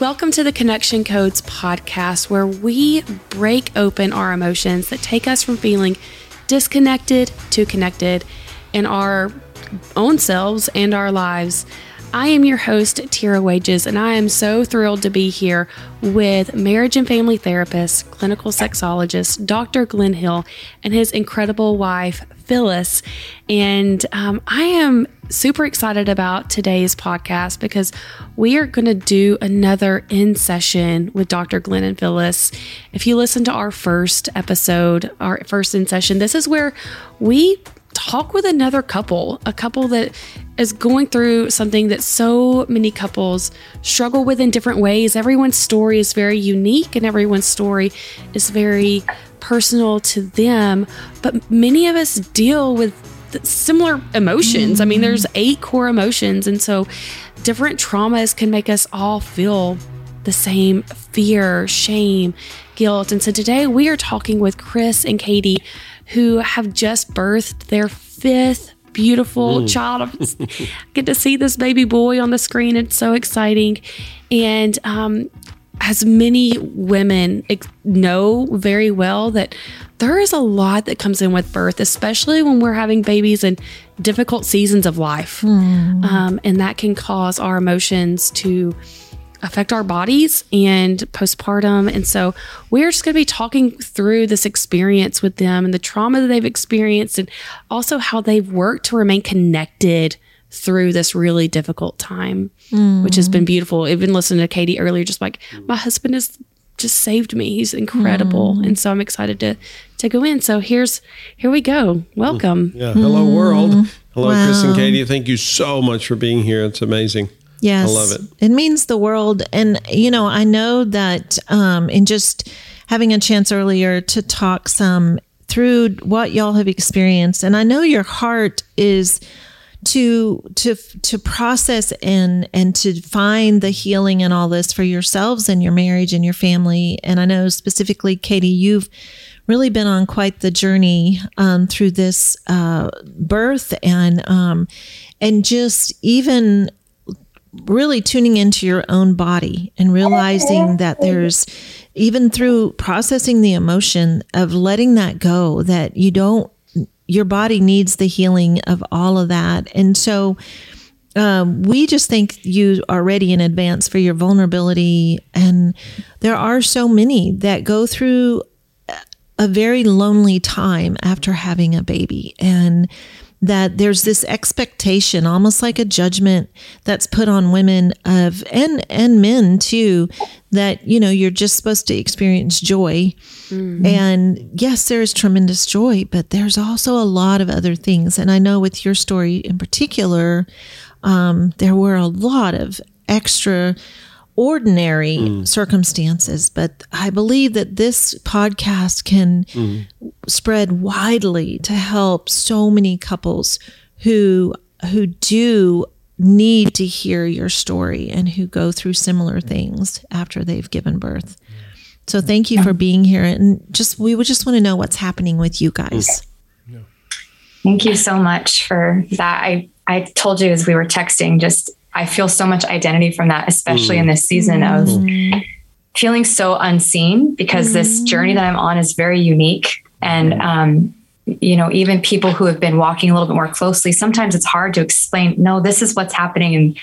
Welcome to the Connection Codes podcast, where we break open our emotions that take us from feeling disconnected to connected in our own selves and our lives. I am your host, Tira Wages, and I am so thrilled to be here with marriage and family therapist, clinical sexologist, Dr. Glenn Hill, and his incredible wife, Phyllis. And um, I am super excited about today's podcast because we are going to do another in session with Dr. Glenn and Phyllis. If you listen to our first episode, our first in session, this is where we talk with another couple, a couple that is going through something that so many couples struggle with in different ways. Everyone's story is very unique and everyone's story is very personal to them, but many of us deal with similar emotions. I mean, mm-hmm. there's eight core emotions, and so different traumas can make us all feel the same fear, shame, guilt. And so today we are talking with Chris and Katie who have just birthed their fifth beautiful mm. child. I get to see this baby boy on the screen. It's so exciting. And um, as many women know very well, that there is a lot that comes in with birth, especially when we're having babies in difficult seasons of life. Mm. Um, and that can cause our emotions to affect our bodies and postpartum. And so we're just going to be talking through this experience with them and the trauma that they've experienced and also how they've worked to remain connected through this really difficult time, mm. which has been beautiful. I've been listening to Katie earlier, just like my husband has just saved me. He's incredible. Mm. And so I'm excited to to go in. So here's here we go. Welcome. Yeah. Hello world. Hello wow. Chris and Katie. Thank you so much for being here. It's amazing. Yes. I love it. It means the world. And, you know, I know that um, in just having a chance earlier to talk some through what y'all have experienced, and I know your heart is to to to process and and to find the healing in all this for yourselves and your marriage and your family and i know specifically katie you've really been on quite the journey um, through this uh, birth and um, and just even really tuning into your own body and realizing that there's even through processing the emotion of letting that go that you don't your body needs the healing of all of that. And so um, we just thank you already in advance for your vulnerability. And there are so many that go through a very lonely time after having a baby. And that there's this expectation almost like a judgment that's put on women of and and men too that you know you're just supposed to experience joy mm-hmm. and yes there's tremendous joy but there's also a lot of other things and i know with your story in particular um, there were a lot of extra ordinary mm. circumstances, but I believe that this podcast can mm. spread widely to help so many couples who who do need to hear your story and who go through similar things after they've given birth. So thank you for being here and just we would just want to know what's happening with you guys. Thank you so much for that. I I told you as we were texting just I feel so much identity from that, especially mm. in this season mm. of mm. feeling so unseen because mm. this journey that I'm on is very unique. And, um, you know, even people who have been walking a little bit more closely, sometimes it's hard to explain, no, this is what's happening. And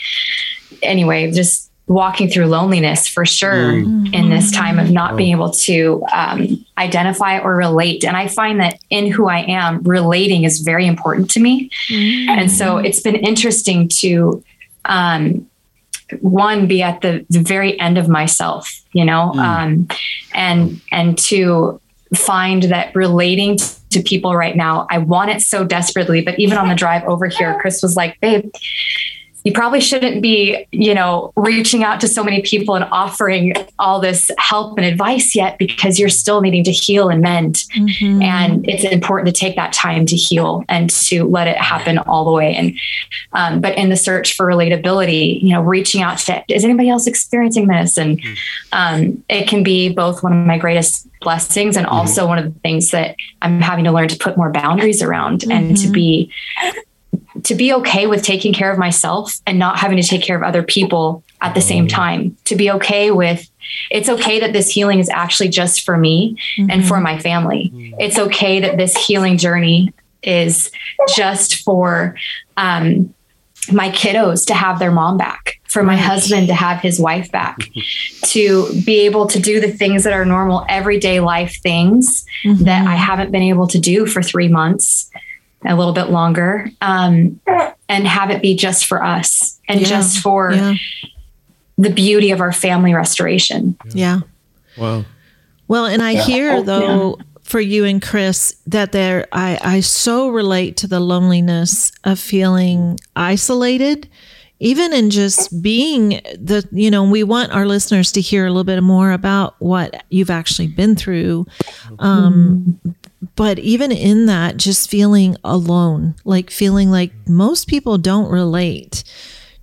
anyway, just walking through loneliness for sure mm. in this time of not being able to um, identify or relate. And I find that in who I am, relating is very important to me. Mm. And so it's been interesting to um, one be at the, the very end of myself you know mm. um, and and to find that relating to people right now i want it so desperately but even on the drive over here chris was like babe you probably shouldn't be, you know, reaching out to so many people and offering all this help and advice yet because you're still needing to heal and mend. Mm-hmm. And it's important to take that time to heal and to let it happen all the way. And, um, but in the search for relatability, you know, reaching out to, is anybody else experiencing this? And mm-hmm. um, it can be both one of my greatest blessings and mm-hmm. also one of the things that I'm having to learn to put more boundaries around mm-hmm. and to mm-hmm. be to be okay with taking care of myself and not having to take care of other people at the same time. To be okay with it's okay that this healing is actually just for me mm-hmm. and for my family. It's okay that this healing journey is just for um, my kiddos to have their mom back for my husband to have his wife back to be able to do the things that are normal everyday life things mm-hmm. that i haven't been able to do for three months a little bit longer um, and have it be just for us and yeah. just for yeah. the beauty of our family restoration. Yeah. Wow. Well, and I yeah. hear oh, though for you and Chris that there I, I so relate to the loneliness of feeling isolated even in just being the you know we want our listeners to hear a little bit more about what you've actually been through um, but even in that just feeling alone like feeling like most people don't relate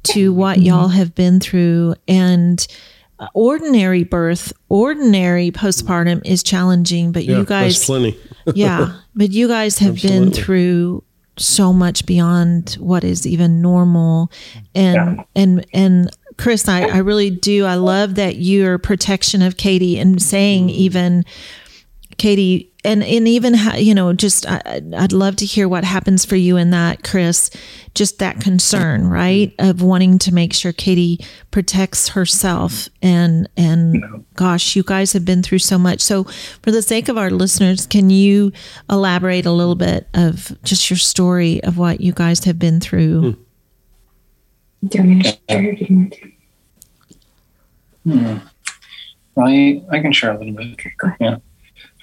to what mm-hmm. y'all have been through. And ordinary birth ordinary postpartum is challenging but yeah, you guys plenty. Yeah but you guys have been through so much beyond what is even normal. And yeah. and and chris I, I really do. I love that your protection of katie and saying even katie and and even you know just I, i'd love to hear what happens for you in that chris just that concern right of wanting to make sure katie protects herself and and gosh you guys have been through so much so for the sake of our listeners can you elaborate a little bit of just your story of what you guys have been through do you want to share hmm. I, I can share a little bit. Yeah.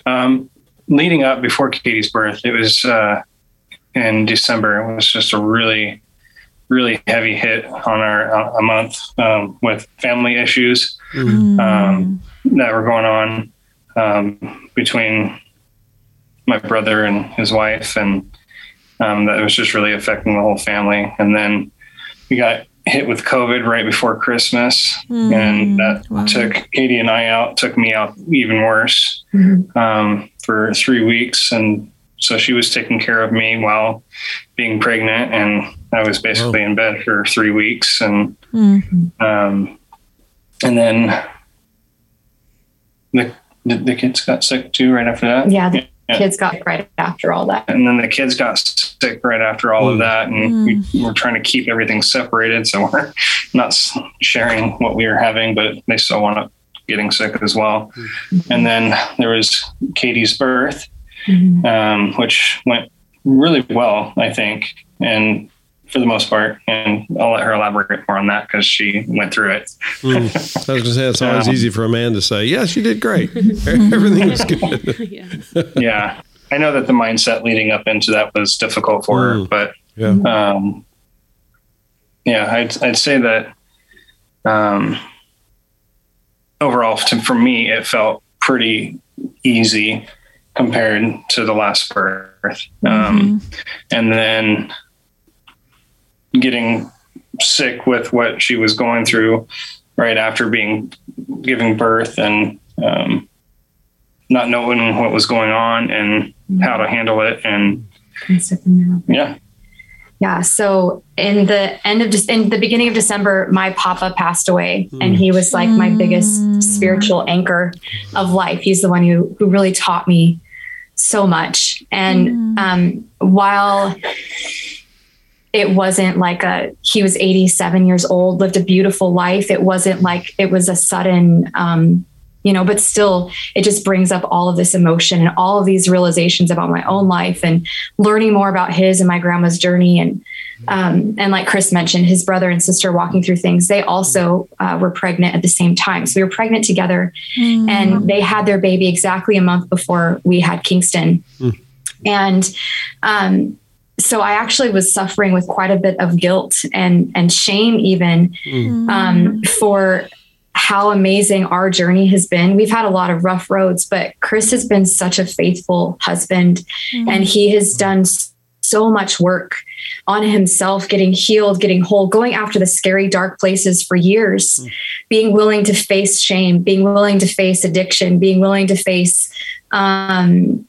Um, leading up before Katie's birth, it was uh, in December. It was just a really, really heavy hit on our uh, a month um, with family issues mm. um, that were going on um, between my brother and his wife, and um, that was just really affecting the whole family. And then we got hit with COVID right before Christmas, mm, and that wow. took Katie and I out, took me out even worse mm-hmm. um, for three weeks. And so she was taking care of me while being pregnant, and I was basically in bed for three weeks. And mm-hmm. um, and then the, the, the kids got sick too right after that. Yeah, the yeah. kids got right after all that. And then the kids got sick right after all mm. of that. And mm. we were trying to keep everything separated. So we're not sharing what we were having, but they still wound up getting sick as well. Mm. And then there was Katie's birth, mm-hmm. um, which went really well, I think. And for the most part. And I'll let her elaborate more on that because she went through it. mm. I was going to say, it's always um, easy for a man to say, yes, you did great. Everything was good. yeah. yeah. I know that the mindset leading up into that was difficult for mm. her, but yeah, um, yeah I'd, I'd say that um, overall, to, for me, it felt pretty easy compared to the last birth. Um, mm-hmm. And then getting sick with what she was going through right after being giving birth and um, not knowing what was going on and how to handle it and yeah yeah so in the end of just in the beginning of december my papa passed away mm. and he was like my biggest spiritual anchor of life he's the one who who really taught me so much and mm. um, while it wasn't like a he was 87 years old lived a beautiful life it wasn't like it was a sudden um, you know but still it just brings up all of this emotion and all of these realizations about my own life and learning more about his and my grandma's journey and um, and like chris mentioned his brother and sister walking through things they also uh, were pregnant at the same time so we were pregnant together mm. and they had their baby exactly a month before we had kingston mm. and um, so I actually was suffering with quite a bit of guilt and and shame even mm. um, for how amazing our journey has been. We've had a lot of rough roads, but Chris has been such a faithful husband, mm. and he has done so much work on himself, getting healed, getting whole, going after the scary, dark places for years, mm. being willing to face shame, being willing to face addiction, being willing to face um,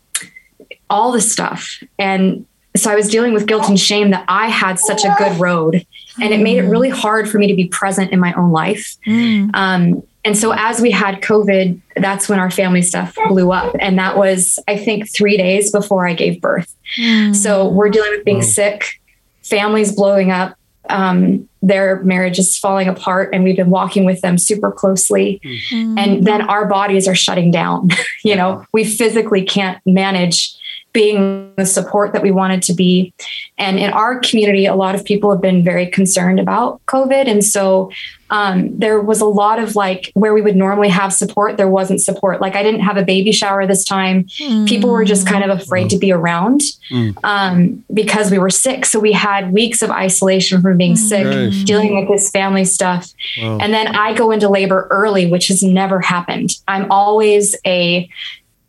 all the stuff. And so I was dealing with guilt and shame that I had such a good road and it made it really hard for me to be present in my own life. Mm. Um, and so as we had COVID, that's when our family stuff blew up. And that was, I think, three days before I gave birth. Mm. So we're dealing with being Wow. sick, families blowing up, um, their marriage is falling apart, and we've been walking with them super closely. Mm. And then our bodies are shutting down. you know, we physically can't manage being the support that we wanted to be. And in our community, a lot of people have been very concerned about COVID. And so um, there was a lot of like where we would normally have support, there wasn't support. Like I didn't have a baby shower this time. People were just kind of afraid to be around Mm. um, because we were sick. So we had weeks of isolation from being sick, Gosh. dealing with this family stuff. Wow. And then I go into labor early, which has never happened. I'm always a,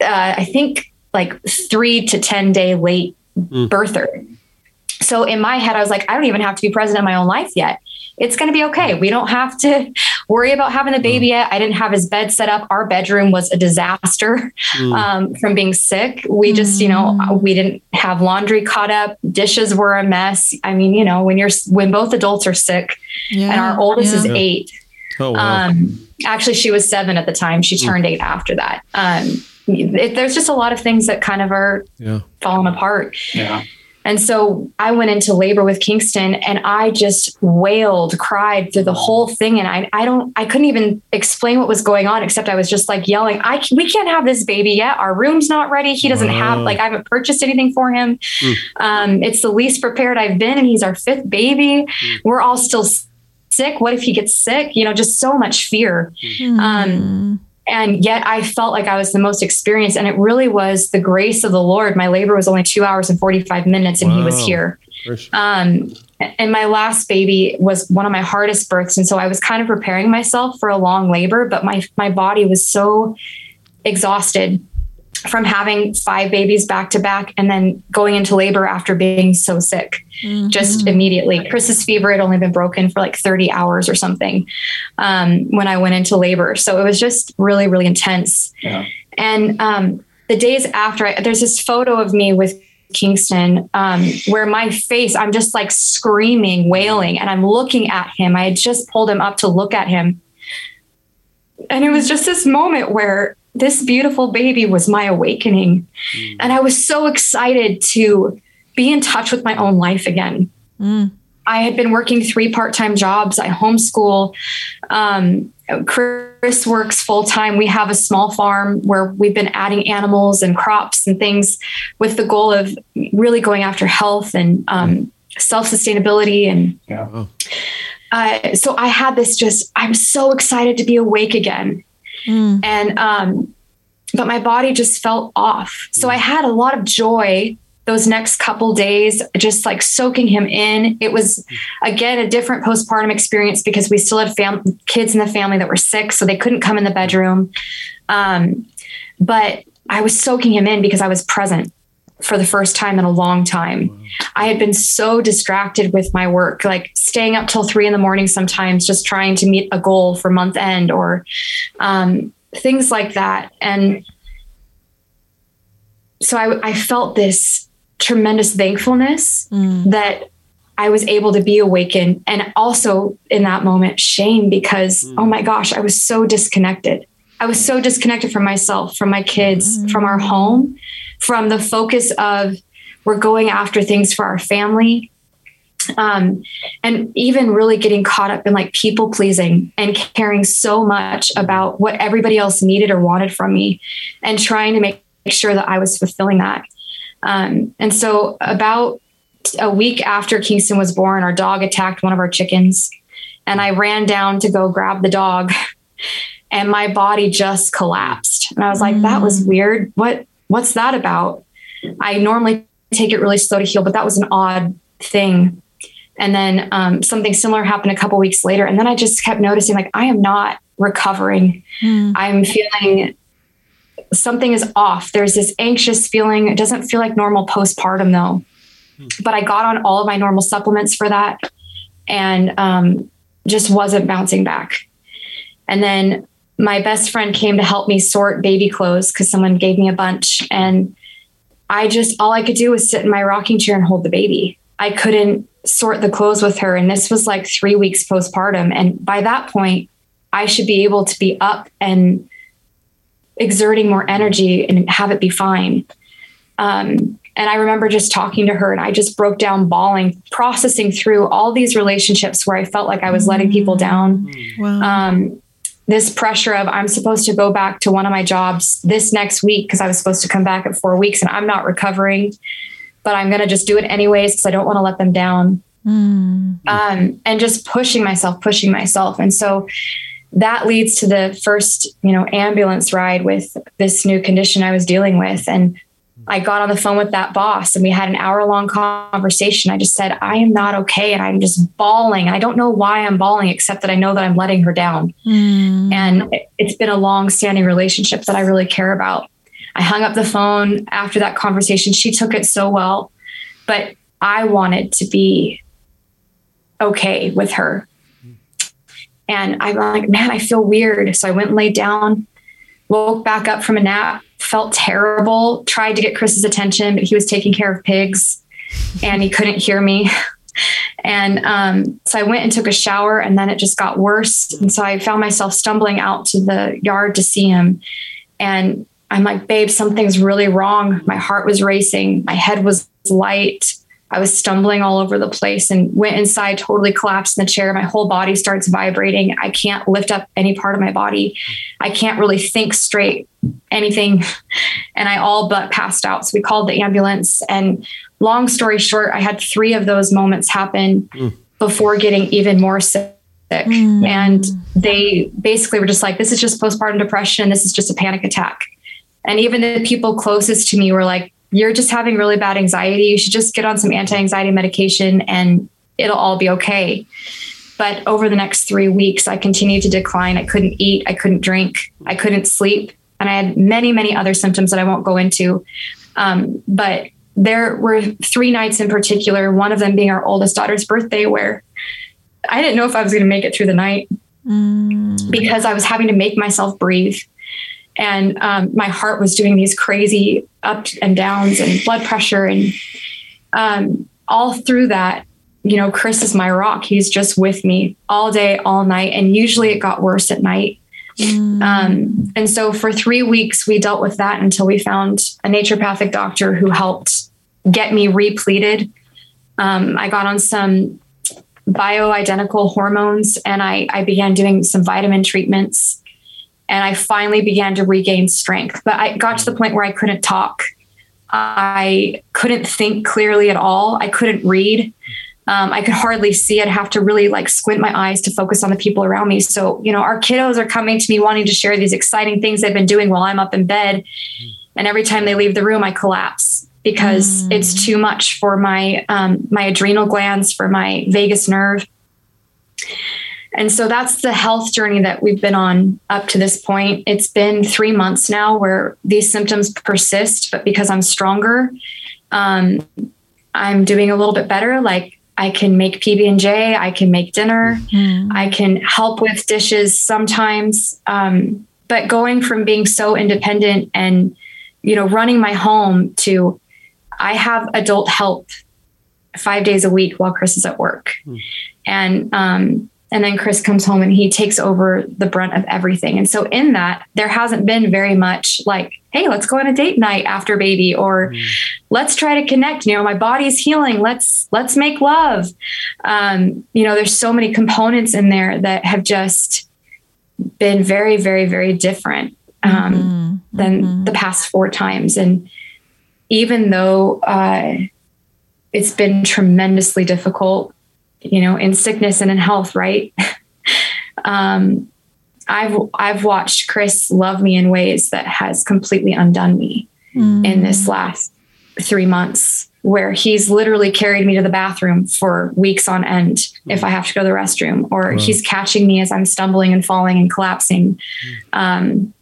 uh, I think like three to 10 day late Mm. birther. So in my head, I was like, I don't even have to be present in my own life yet. It's going to be okay. We don't have to worry about having the baby yet. I didn't have his bed set up. Our bedroom was a disaster Mm. um, from being sick. We just, you know, we didn't have laundry caught up. Dishes were a mess. I mean, you know, when you're when both adults are sick, yeah. and our oldest yeah. is eight. Oh wow. Um, actually, she was seven at the time. She turned eight after that. Um, it, there's just a lot of things that kind of are yeah. falling apart. Yeah. And so I went into labor with Kingston and I just wailed, cried through the whole thing. And I, I don't, I couldn't even explain what was going on, except I was just like yelling, I, c- we can't have this baby yet. Our room's not ready. He doesn't have, like, I haven't purchased anything for him. Mm. Um, it's the least prepared I've been. And he's our fifth baby. We're all still sick. What if he gets sick? You know, just so much fear. Um, and yet I felt like I was the most experienced. And it really was the grace of the Lord. My labor was only two hours and 45 minutes, and he was here. Um, and my last baby was one of my hardest births. And so I was kind of preparing myself for a long labor, but my, my body was so exhausted from having five babies back to back and then going into labor after being so sick just immediately. Chris's fever had only been broken for like 30 hours or something um, when I went into labor. So it was just really, really intense. Yeah. And um, the days after, I, there's this photo of me with Kingston um, where my face, I'm just like screaming, wailing, and I'm looking at him. I had just pulled him up to look at him. And it was just this moment where this beautiful baby was my awakening. And I was so excited to be in touch with my own life again. Mm. I had been working three part time jobs. I homeschool. Um, Chris works full time. We have a small farm where we've been adding animals and crops and things with the goal of really going after health and um, self sustainability. And Yeah. Wow. uh, so I had this just, I'm so excited to be awake again Mm. and um but my body just felt off. So i had a lot of joy those next couple days just like soaking him in. It was again a different postpartum experience because we still had fam- kids in the family that were sick so they couldn't come in the bedroom. Um but i was soaking him in because i was present for the first time in a long time i had been so distracted with my work like staying up till three in the morning sometimes just trying to meet a goal for month end or um, things like that. And so I, I felt this tremendous thankfulness Mm. that I was able to be awakened. And also in that moment, shame because, oh my gosh, I was so disconnected. I was so disconnected from myself, from my kids, from our home, from the focus of we're going after things for our family. Um, and even really getting caught up in like people pleasing and caring so much about what everybody else needed or wanted from me and trying to make sure that I was fulfilling that. Um, and so, about a week after Kingston was born, our dog attacked one of our chickens. And I ran down to go grab the dog, and my body just collapsed. And I was like, that was weird. What what's that about? I normally take it really slow to heal, but that was an odd thing. And then um, something similar happened a couple weeks later. And then I just kept noticing, like, I am not recovering. Mm. I'm feeling something is off. There's this anxious feeling. It doesn't feel like normal postpartum, though. But I got on all of my normal supplements for that and um, just wasn't bouncing back. And then my best friend came to help me sort baby clothes because someone gave me a bunch. And I just, all I could do was sit in my rocking chair and hold the baby. I couldn't sort the clothes with her. And this was like three weeks postpartum. And by that point, I should be able to be up and exerting more energy and have it be fine. Um, and I remember just talking to her and I just broke down bawling, processing through all these relationships where I felt like I was letting people down. Wow. Um, this pressure of I'm supposed to go back to one of my jobs this next week because I was supposed to come back at four weeks and I'm not recovering, but I'm going to just do it anyways because I don't want to let them down. Mm. Um, and just pushing myself, pushing myself. And so that leads to the first, you know, ambulance ride with this new condition I was dealing with. And I got on the phone with that boss and we had an hour long conversation. I just said, I am not okay. And I'm just bawling. I don't know why I'm bawling, except that I know that I'm letting her down. Mm. And it's been a long standing relationship that I really care about. I hung up the phone after that conversation. She took it so well, but I wanted to be okay with her. And I'm like, man, I feel weird. So I went and laid down, woke back up from a nap, felt terrible, tried to get Chris's attention, but he was taking care of pigs and he couldn't hear me. And um, so I went and took a shower, and then it just got worse. And so I found myself stumbling out to the yard to see him. And I'm like, babe, something's really wrong. My heart was racing, my head was light. I was stumbling all over the place and went inside, totally collapsed in the chair. My whole body starts vibrating. I can't lift up any part of my body. I can't really think straight, anything. And I all but passed out. So we called the ambulance. And long story short, I had three of those moments happen mm. before getting even more sick. Mm. And they basically were just like, this is just postpartum depression. This is just a panic attack. And even the people closest to me were like, you're just having really bad anxiety. You should just get on some anti anxiety medication and it'll all be okay. But over the next three weeks, I continued to decline. I couldn't eat, I couldn't drink, I couldn't sleep. And I had many, many other symptoms that I won't go into. Um, but there were three nights in particular, one of them being our oldest daughter's birthday, where I didn't know if I was going to make it through the night mm. because I was having to make myself breathe and um, my heart was doing these crazy ups and downs and blood pressure and um, all through that you know chris is my rock. He's just with me all day all night. And usually it got worse at night. Mm. um, and so for three weeks we dealt with that until we found a naturopathic doctor who helped get me repleted. Um, i got on some bioidentical hormones and I, I began doing some vitamin treatments and I finally began to regain strength. But I got to the point where I couldn't talk. I couldn't think clearly at all. I couldn't read. Um, I could hardly see. I'd have to really like squint my eyes to focus on the people around me. So, you know, our kiddos are coming to me wanting to share these exciting things they've been doing while I'm up in bed. And every time they leave the room, I collapse because mm. it's too much for my um, my adrenal glands, for my vagus nerve. And so that's the health journey that we've been on up to this point. It's been three months now where these symptoms persist, but because I'm stronger, um, I'm doing a little bit better. Like I can make PB and J, I can make dinner, mm. I can help with dishes sometimes. Um, but going from being so independent and you know running my home to I have adult help five days a week while Chris is at work, mm. and um, and then Chris comes home and he takes over the brunt of everything. And so in that, there hasn't been very much like, hey, let's go on a date night after baby or mm. let's try to connect. You know, my body's healing. Let's let's make love. Um, you know, there's so many components in there that have just been very, very, very different um, mm-hmm. than mm-hmm. the past four times. And even though uh, it's been tremendously difficult you know, in sickness and in health, right? um, I've I've watched Chris love me in ways that has completely undone me mm. in this last three months, where he's literally carried me to the bathroom for weeks on end if I have to go to the restroom, or wow. he's catching me as I'm stumbling and falling and collapsing. Um,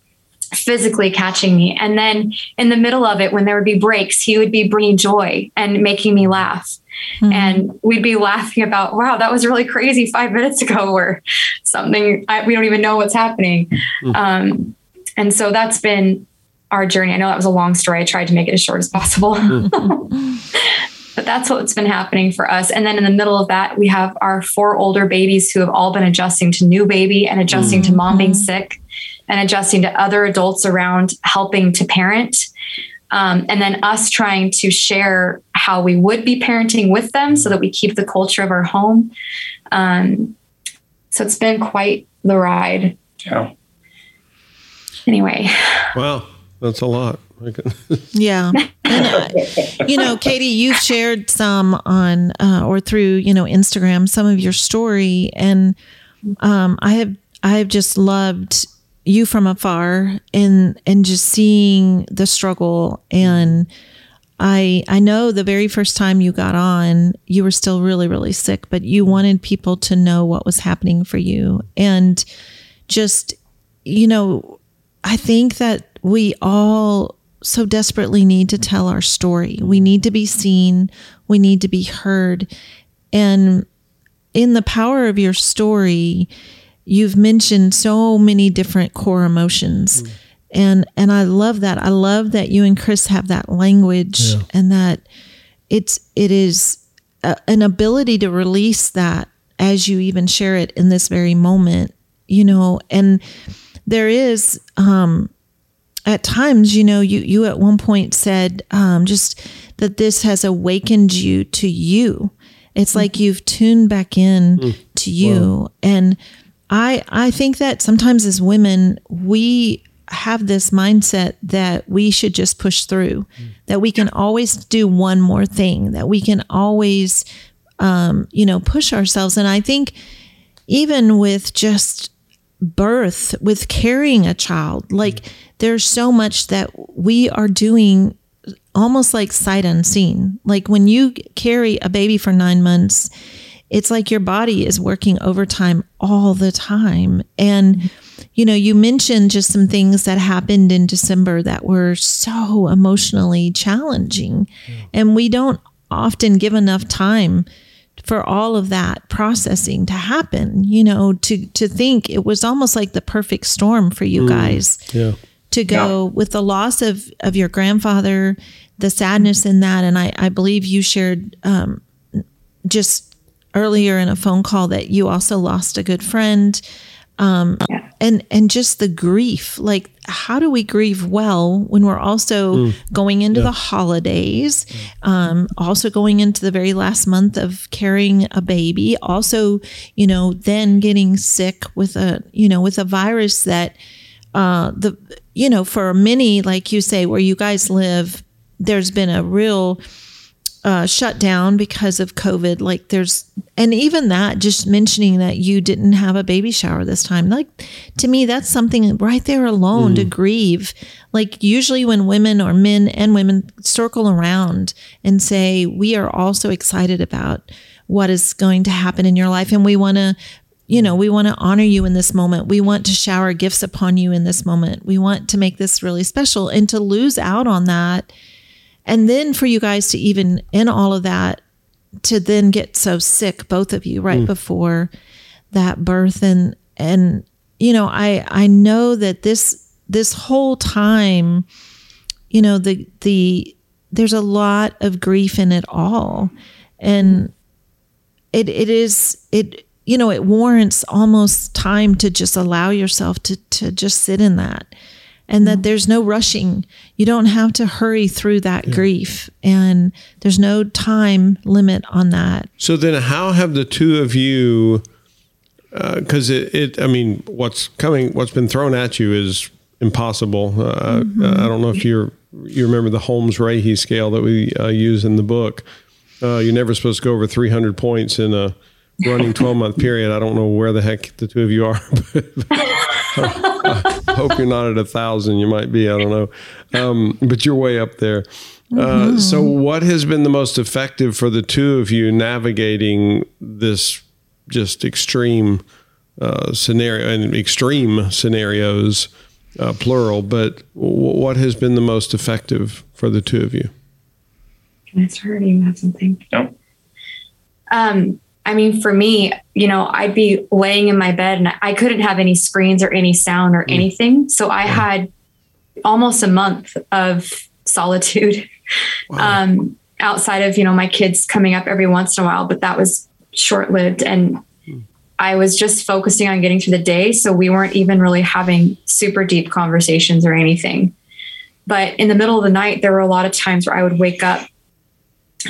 physically catching me. And then in the middle of it, when there would be breaks, he would be bringing joy and making me laugh. Mm-hmm. And we'd be laughing about, wow, that was really crazy five minutes ago, or something. I, we don't even know what's happening. Mm-hmm. Um, and so that's been our journey. I know that was a long story. I tried to make it as short as possible. mm-hmm. but that's what's been happening for us. And then in the middle of that, we have our four older babies who have all been adjusting to new baby and adjusting mm-hmm. to mom being sick and adjusting to other adults around helping to parent. Um, and then us trying to share how we would be parenting with them so that we keep the culture of our home. Um, so it's been quite the ride. Yeah. Anyway. Wow, that's a lot. yeah. And, uh, you know, Katie, you've shared some on uh, or through, you know, Instagram some of your story and um, I have I have just loved you from afar and and just seeing the struggle and I I know the very first time you got on you were still really really sick but you wanted people to know what was happening for you and just you know I think that we all so desperately need to tell our story. We need to be seen, we need to be heard. And in the power of your story, you've mentioned so many different core emotions. Mm. And and I love that. I love that you and Chris have that language yeah. and that it's it is a, an ability to release that as you even share it in this very moment, you know, and there is um at times, you know, you you at one point said um, just that this has awakened you to you. It's mm-hmm. like you've tuned back in mm. to you, wow. and I I think that sometimes as women we have this mindset that we should just push through, mm. that we can always do one more thing, that we can always, um, you know, push ourselves. And I think even with just birth, with carrying a child, like mm there's so much that we are doing almost like sight unseen. Like when you carry a baby for nine months, it's like your body is working overtime all the time. And, you know, you mentioned just some things that happened in December that were so emotionally challenging. Yeah. And we don't often give enough time for all of that processing to happen, you know, to to think it was almost like the perfect storm for you mm, guys. Yeah to go yeah. with the loss of of your grandfather, the sadness in that, and I I believe you shared um, just earlier in a phone call that you also lost a good friend. Um, yeah. and and just the grief like how do we grieve well when we're also mm. going into yeah. the holidays um, also going into the very last month of carrying a baby also you know then getting sick with a you know with a virus that uh, the you know for many like you say where you guys live there's been a real uh, shutdown because of COVID. Like there's, and even that, just mentioning that you didn't have a baby shower this time, like to me, that's something right there alone mm. to grieve. Like usually when women or men and women circle around and say, we are also excited about what is going to happen in your life and we want to you know, we want to honor you in this moment. We want to shower gifts upon you in this moment. We want to make this really special and to lose out on that. And then for you guys to even in all of that, to then get so sick, both of you, right mm. before that birth. And, and, you know, I, I know that this, this whole time, you know, the, the, there's a lot of grief in it all. And it, it is, it, you know, it warrants almost time to just allow yourself to, to just sit in that and that mm-hmm. there's no rushing. You don't have to hurry through that yeah. grief and there's no time limit on that. So then how have the two of you, because uh, it, it, I mean, what's coming, what's been thrown at you is impossible. Uh, mm-hmm. I don't know if you're, you remember the Holmes Rahe scale that we uh, use in the book. Uh, you're never supposed to go over 300 points in a, running 12 month period. I don't know where the heck the two of you are. I hope you're not at a thousand. You might be. I don't know. Um, but you're way up there. Uh, mm-hmm. so, what has been the most effective for the two of you navigating this just extreme uh, scenario and extreme scenarios, uh, plural? But w- what has been the most effective for the two of you? Can I start? You have something? No. Um, I mean, for me, you know, I'd be laying in my bed and I couldn't have any screens or any sound or mm. anything. So I had almost a month of solitude. Wow. Um, outside of, you know, my kids coming up every once in a while, but that was short lived. And I was just focusing on getting through the day. So we weren't even really having super deep conversations or anything. But in the middle of the night, there were a lot of times where I would wake up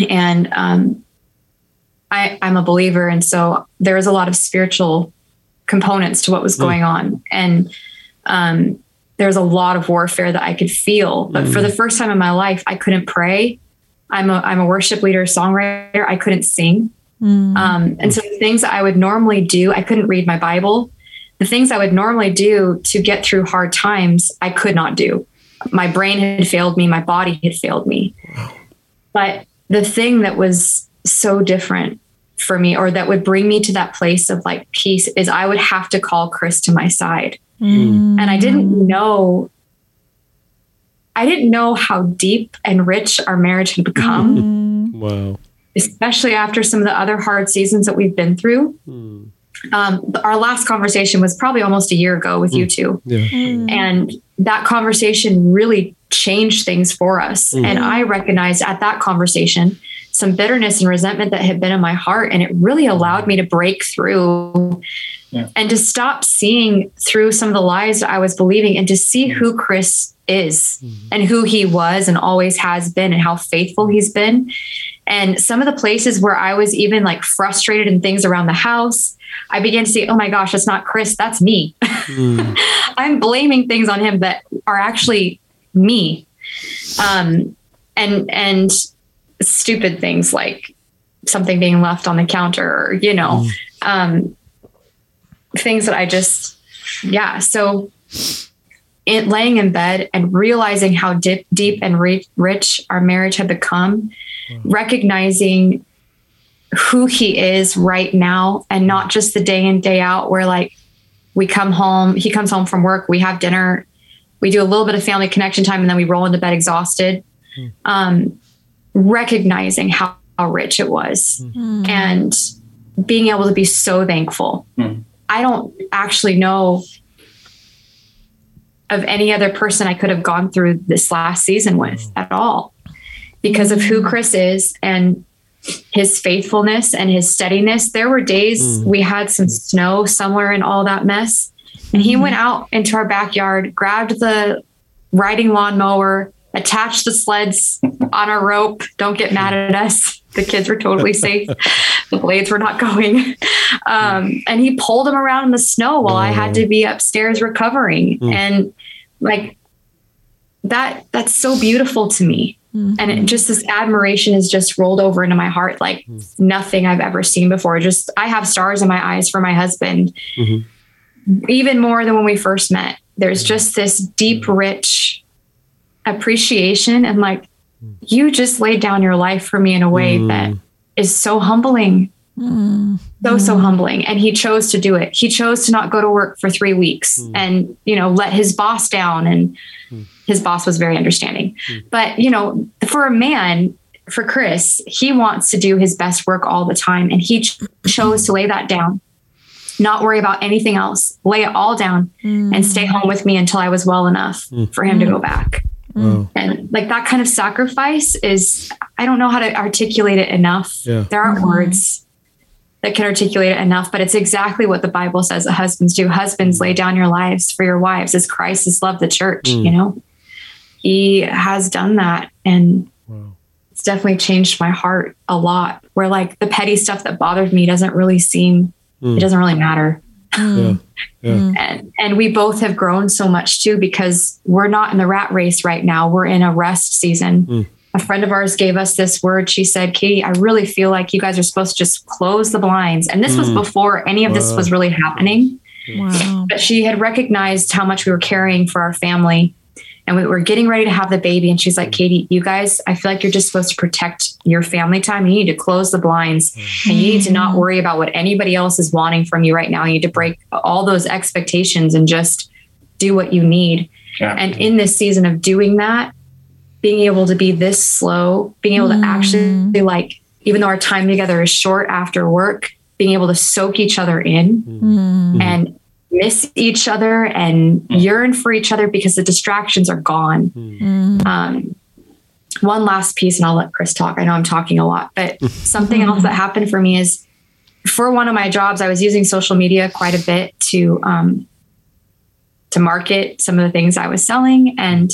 and um, I, I'm a believer. And so there was a lot of spiritual components to what was going on. And um, there was a lot of warfare that I could feel. But for the first time in my life, I couldn't pray. I'm a, I'm a worship leader, songwriter. I couldn't sing. Um, and so the things that I would normally do, I couldn't read my Bible. The things I would normally do to get through hard times, I could not do. My brain had failed me, my body had failed me. But the thing that was so different for me, or that would bring me to that place of like peace, is I would have to call Chris to my side. Mm. And I didn't know. I didn't know how deep and rich our marriage had become mm. Wow. especially after some of the other hard seasons that we've been through. Hmm. Um, our last conversation was probably almost a year ago with hmm. you two. Yeah. Hmm. And that conversation really changed things for us. And I recognized at that conversation some bitterness and resentment that had been in my heart. And it really allowed me to break through Yeah. and to stop seeing through some of the lies that I was believing and to see who mm-hmm. Chris is mm-hmm. and who he was and always has been and how faithful he's been. And some of the places where I was even like frustrated in things around the house, I began to see, oh my gosh, that's not Chris, that's me. Mm. I'm blaming things on him that are actually me. Um, and and stupid things like something being left on the counter or, you know, um, things that I just, yeah. So it laying in bed and realizing how deep, deep and ri- rich our marriage had become, recognizing who he is right now and not just the day in, day out where like we come home, he comes home from work, we have dinner, we do a little bit of family connection time, and then we roll into bed exhausted. Um, recognizing how, how rich it was mm-hmm. and being able to be so thankful. Mm. I don't actually know of any other person I could have gone through this last season with mm. at all because of who Chris is and his faithfulness and his steadiness. There were days mm. we had some snow somewhere in all that mess. And he mm-hmm. went out into our backyard, grabbed the riding lawnmower, attached the sleds on a rope. Don't get mad at us. The kids were totally safe. the blades were not going. Um, and he pulled them around in the snow while I had to oh. be upstairs recovering. Hmm. And like that, that's so beautiful to me. Mm-hmm. And it, just this admiration has just rolled over into my heart like hmm. nothing I've ever seen before. Just, I have stars in my eyes for my husband, mm-hmm. even more than when we first met. There's hmm. just this deep, rich appreciation and like, mm. you just laid down your life for me in a way mm. that is so humbling. Mm. So, so humbling. And he chose to do it. He chose to not go to work for three weeks and, you know, let his boss down. And his boss was very understanding. But, you know, for a man, for Chris, he wants to do his best work all the time. And he ch- chose to lay that down, not worry about anything else, lay it all down and stay home with me until I was well enough for him to go back. Wow. Mm. And like that kind of sacrifice is, I don't know how to articulate it enough. Yeah. There aren't mm-hmm. words that can articulate it enough, but it's exactly what the Bible says that husbands do. Husbands lay down your lives for your wives as Christ has loved the church, mm. you know? He has done that. And Wow. it's definitely changed my heart a lot. Where like the petty stuff that bothered me doesn't really seem, it mm. doesn't really matter. Yeah. Mm. Yeah. Mm. And and we both have grown so much too because we're not in the rat race right now. We're in a rest season. Mm. A friend of ours gave us this word. She said, Katie, I really feel like you guys are supposed to just close the blinds. And this was before any of this was really happening. Wow. But she had recognized how much we were caring for our family. And we were getting ready to have the baby. And she's like, mm. Katie, you guys, I feel like you're just supposed to protect your family time. You need to close the blinds mm. and you need to not worry about what anybody else is wanting from you right now. You need to mm. break all those expectations and just do what you need. Yeah. And in this season of doing that, being able to be this slow, being able to actually like, even though our time together is short after work, being able to soak each other in and miss each other and yearn for each other because the distractions are gone. Um, one last piece, and I'll let Chris talk. I know I'm talking a lot, but something else that happened for me is for one of my jobs, I was using social media quite a bit to um, to market some of the things I was selling, and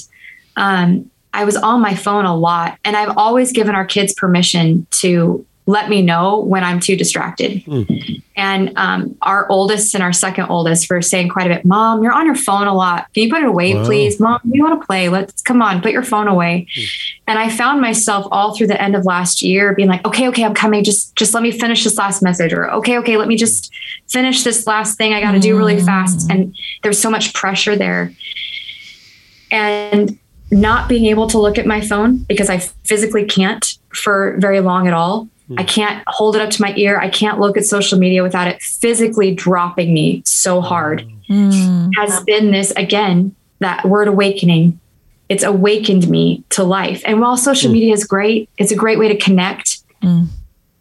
um, I was on my phone a lot. And I've always given our kids permission to let me know when I'm too distracted. Mm. And um, our oldest and our second oldest were saying quite a bit, Mom, you're on your phone a lot. Can you put it away, wow. please? Mom, you want to play? Let's come on, put your phone away. Mm. And I found myself all through the end of last year being like, okay, okay, I'm coming. Just just let me finish this last message. Or okay, okay, let me just finish this last thing I got to mm. do really fast. And there's so much pressure there. And not being able to look at my phone because I physically can't for very long at all I can't hold it up to my ear. I can't look at social media without it physically dropping me so hard. Mm. Has been this again, that word awakening. It's awakened me to life. And while social mm. media is great, it's a great way to connect. Mm.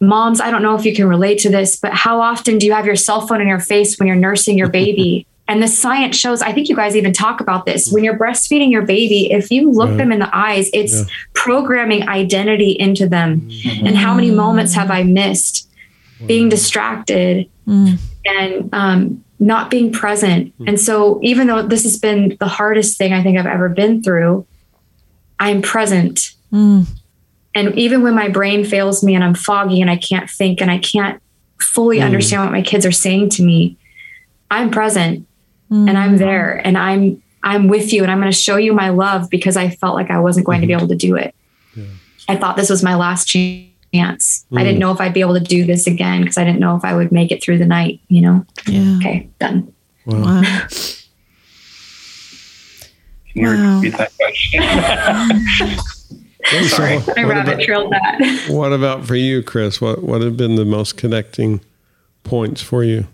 Moms, I don't know if you can relate to this, but how often do you have your cell phone in your face when you're nursing your baby? And the science shows, I think you guys even talk about this. When you're breastfeeding your baby, if you look right. them in the eyes, it's yeah. programming identity into them. Mm-hmm. And how many moments have I missed wow. being distracted mm. and um, not being present? Mm. And so, even though this has been the hardest thing I think I've ever been through, I'm present. Mm. And even when my brain fails me and I'm foggy and I can't think and I can't fully mm. understand what my kids are saying to me, I'm present mm. and I'm mm. there and I'm I'm with you and I'm going to show you my love because I felt like I wasn't going mm-hmm. to be mm-hmm. able to do it. Yeah. I thought this was my last chance. Mm. I didn't mm. know if I'd be able to do this again because I didn't know if I would make it through the night, you know. Yeah. Okay, done. Wow. wow. wow. repeat that question? Sorry, I rabbit trailed that. What about for you, Chris? What what have been the most connecting points for you?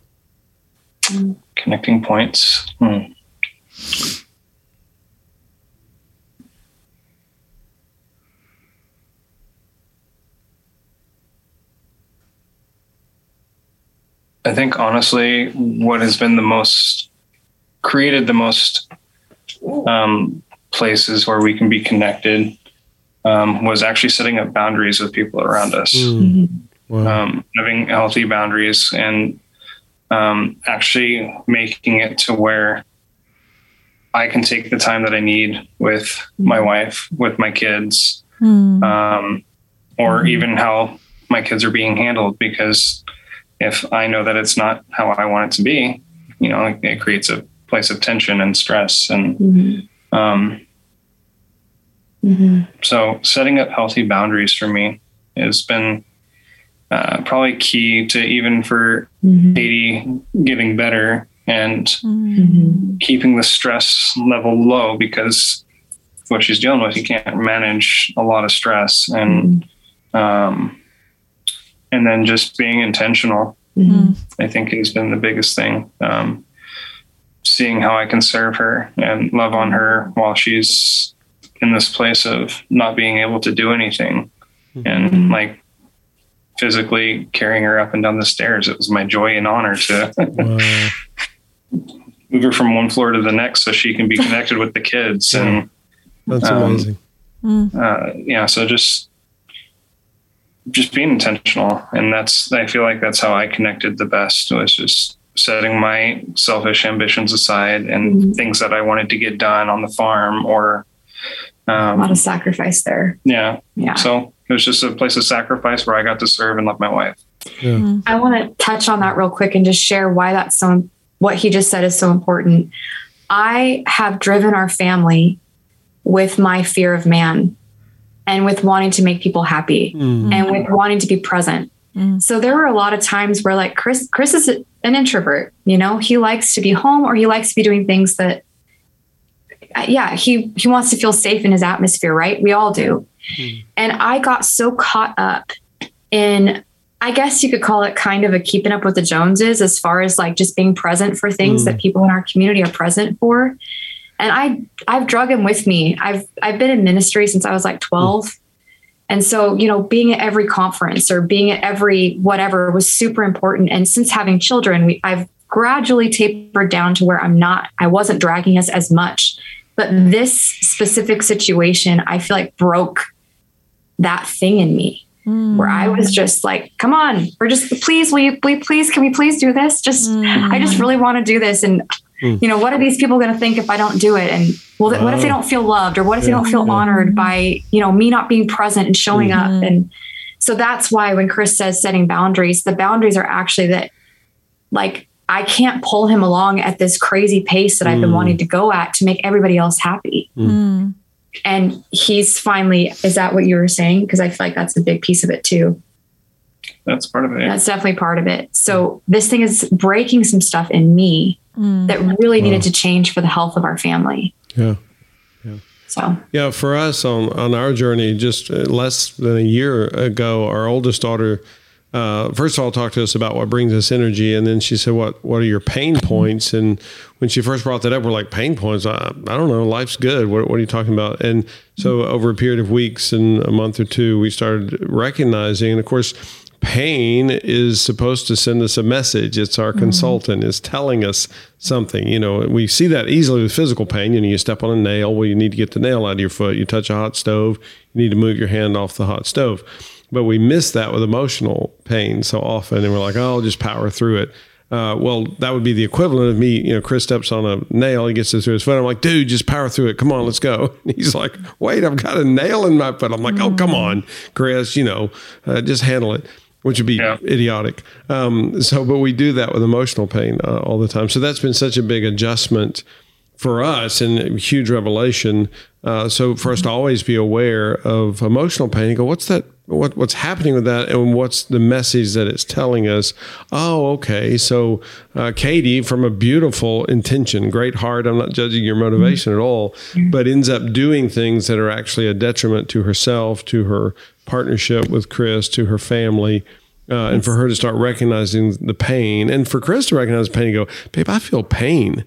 Mm connecting points. Hmm. I think honestly, what has been the most created the most um, places where we can be connected um, was actually setting up boundaries with people around us, mm. wow. um, having healthy boundaries and um, actually making it to where I can take the time that I need with my wife, with my kids, mm. um, or mm. even how my kids are being handled. Because if I know that it's not how I want it to be, you know, it, it creates a place of tension and stress. And mm-hmm. Um, mm-hmm. so setting up healthy boundaries for me has been uh, probably key to even for mm-hmm. Katie getting better and mm-hmm. keeping the stress level low because what she's dealing with, you can't manage a lot of stress and mm-hmm. um, and then just being intentional. Mm-hmm. I think has been the biggest thing. Um, seeing how I can serve her and love on her while she's in this place of not being able to do anything. Mm-hmm. And like physically carrying her up and down the stairs. It was my joy and honor to move her from one floor to the next so she can be connected with the kids. And that's um, amazing. Mm. Uh, yeah. So just, just being intentional. And that's, I feel like that's how I connected the best was just setting my selfish ambitions aside and mm-hmm. things that I wanted to get done on the farm or, um, a lot of sacrifice there. Yeah. Yeah. So it was just a place of sacrifice where I got to serve and love my wife. Yeah. Mm-hmm. I want to touch on that real quick and just share why that's so, what he just said is so important. I have driven our family with my fear of man and with wanting to make people happy mm-hmm. and with wanting to be present. Mm-hmm. So there were a lot of times where like Chris Chris is an introvert, you know, he likes to be home or he likes to be doing things that yeah, he he wants to feel safe in his atmosphere, right? We all do. Mm. And I got so caught up in I guess you could call it kind of a keeping up with the Joneses as far as like just being present for things mm. that people in our community are present for. And I I've drug him with me. I've I've been in ministry since I was like 12. Mm. And so, you know, being at every conference or being at every whatever was super important. And since having children, we I've gradually tapered down to where I'm not, I wasn't dragging us as much. But this specific situation, I feel like broke that thing in me mm. where I was just like, come on, we're just, please, will you, will you please, can we please do this? Just, mm. I just really want to do this. And, mm. you know, what are these people going to think if I don't do it? And well, wow. what if they don't feel loved or what if yeah. they don't feel yeah. honored by, you know, me not being present and showing mm-hmm. up? And so that's why when Chris says setting boundaries, the boundaries are actually that like, I can't pull him along at this crazy pace that I've been mm. wanting to go at to make everybody else happy. Mm. And he's finally is that what you were saying? Because i feel like that's a big piece of it too. That's part of it. That's definitely part of it. So this thing is breaking some stuff in me mm. that really wow. needed to change for the health of our family. Yeah yeah. So. Yeah for us on on our journey just uh, less than a year ago our oldest daughter uh, first of all, talk to us about what brings us energy, and then she said, "What What are your pain points?" And when she first brought that up, we're like, "Pain points? I, I don't know. Life's good. What, what are you talking about?" And so, over a period of weeks and a month or two, we started recognizing, and of course, pain is supposed to send us a message. It's our mm-hmm. consultant is telling us something. You know, we see that easily with physical pain. You know, you step on a nail. Well, you need to get the nail out of your foot. You touch a hot stove. You need to move your hand off the hot stove but we miss that with emotional pain so often, and we're like, "Oh, I'll just power through it." Uh, well, that would be the equivalent of me. You know, Chris steps on a nail, he gets it through his foot. I'm like, "Dude, just power through it. Come on, let's go." And he's like, "Wait, I've got a nail in my foot." I'm like, "Oh, come on, Chris. You know, uh, just handle it." Which would be yeah. idiotic. Um, so, but we do that with emotional pain uh, all the time. So that's been such a big adjustment for us and huge revelation. Uh, so for us to always be aware of emotional pain and go, what's that? What, what's happening with that and what's the message that it's telling us? Oh okay so uh, katie from a beautiful intention great heart i'm not judging your motivation mm-hmm. at all but ends up doing things that are actually a detriment to herself to her partnership with chris to her family uh, and for her to start recognizing the pain and for chris to recognize the pain and go babe i feel pain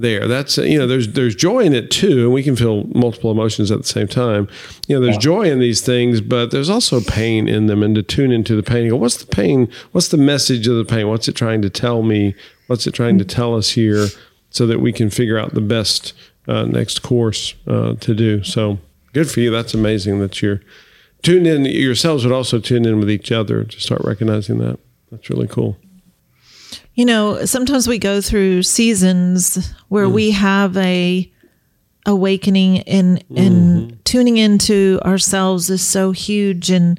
there. That's you know, there's there's joy in it too, and we can feel multiple emotions at the same time. You know, there's yeah. joy in these things, but there's also pain in them, and to tune into the pain. go, what's the pain? What's the message of the pain? What's it trying to tell me? What's it trying to mm-hmm. tell us here, so that we can figure out the best uh, next course uh, to do. So good for you. That's amazing that you're tuned in yourselves, but also tuned in with each other to start recognizing that. That's really cool. You know, sometimes we go through seasons where mm. we have a awakening and and mm-hmm. tuning into ourselves is so huge and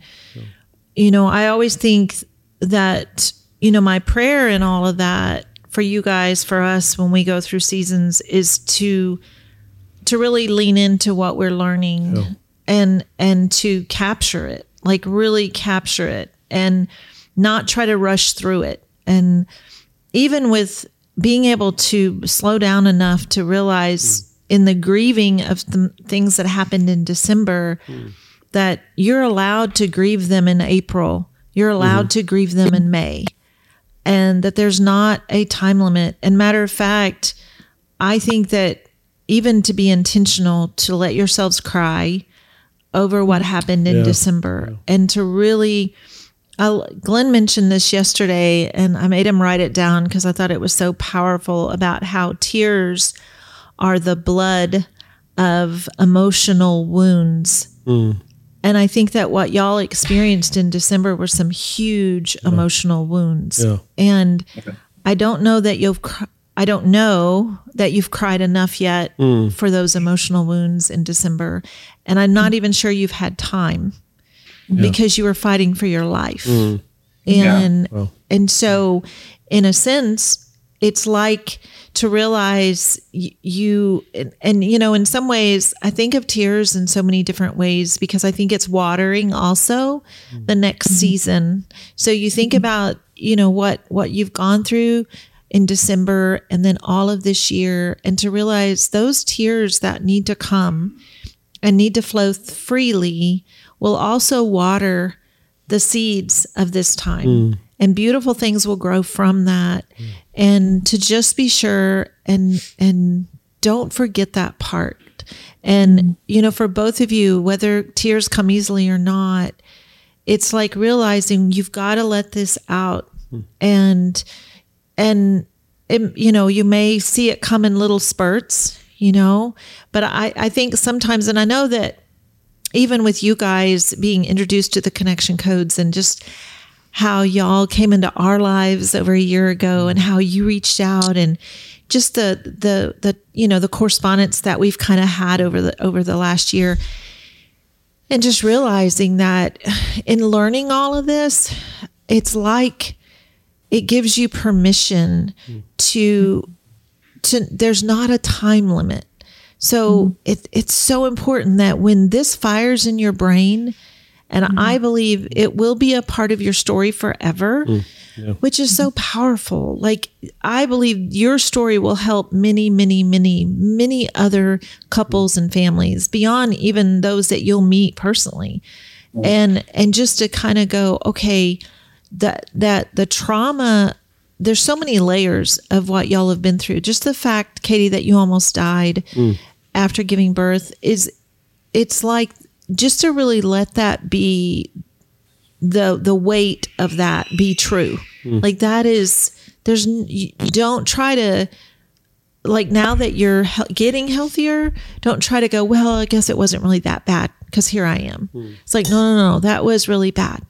you know, I always think that you know, my prayer and all of that for you guys for us when we go through seasons is to to really lean into what we're learning yeah. and and to capture it like really capture it and not try to rush through it and even with being able to slow down enough to realize mm. in the grieving of the things that happened in December mm. that you're allowed to grieve them in April, you're allowed mm-hmm. to grieve them in May, and that there's not a time limit. And matter of fact, I think that even to be intentional to let yourselves cry over what happened in yeah. December yeah. and to really I'll, Glenn mentioned this yesterday, and I made him write it down because I thought it was so powerful about how tears are the blood of emotional wounds. Mm. And I think that what y'all experienced in December were some huge yeah. emotional wounds. Yeah. And okay. I don't know that you've cr- I don't know that you've cried enough yet mm. for those emotional wounds in December. And I'm not even sure you've had time yeah. because you were fighting for your life. Mm. And yeah. well. and so in a sense it's like to realize you and, and, you know in some ways i think of tears in so many different ways because i think it's watering also mm. the next mm-hmm. season so you think mm-hmm. about you know what what you've gone through in december and then all of this year and to realize those tears that need to come and need to flow freely will also water the seeds of this time. Mm. And beautiful things will grow from that. Mm. And to just be sure and and don't forget that part. And you know, for both of you, whether tears come easily or not, it's like realizing you've got to let this out. Mm. And and it, you know, you may see it come in little spurts, you know, but I I think sometimes and I know that even with you guys being introduced to the connection codes and just how y'all came into our lives over a year ago and how you reached out and just the the the you know the correspondence that we've kind of had over the over the last year. And just realizing that in learning all of this it's like it gives you permission hmm. to to there's not a time limit so mm-hmm. it, it's so important that when this fires in your brain and mm-hmm. i believe it will be a part of your story forever mm, which is so powerful. Like i believe your story will help many many many many other couples and families beyond even those that you'll meet personally. Mm. And and just to kind of go okay that that the trauma there's so many layers of what y'all have been through. Just the fact katie that you almost died mm. After giving birth is it's like just to really let that be the the weight of that be true. Hmm. Like that is there's you don't try to like now that you're he- getting healthier don't try to go well i guess it wasn't really that bad because here i am. Hmm. It's like no no no that was really bad.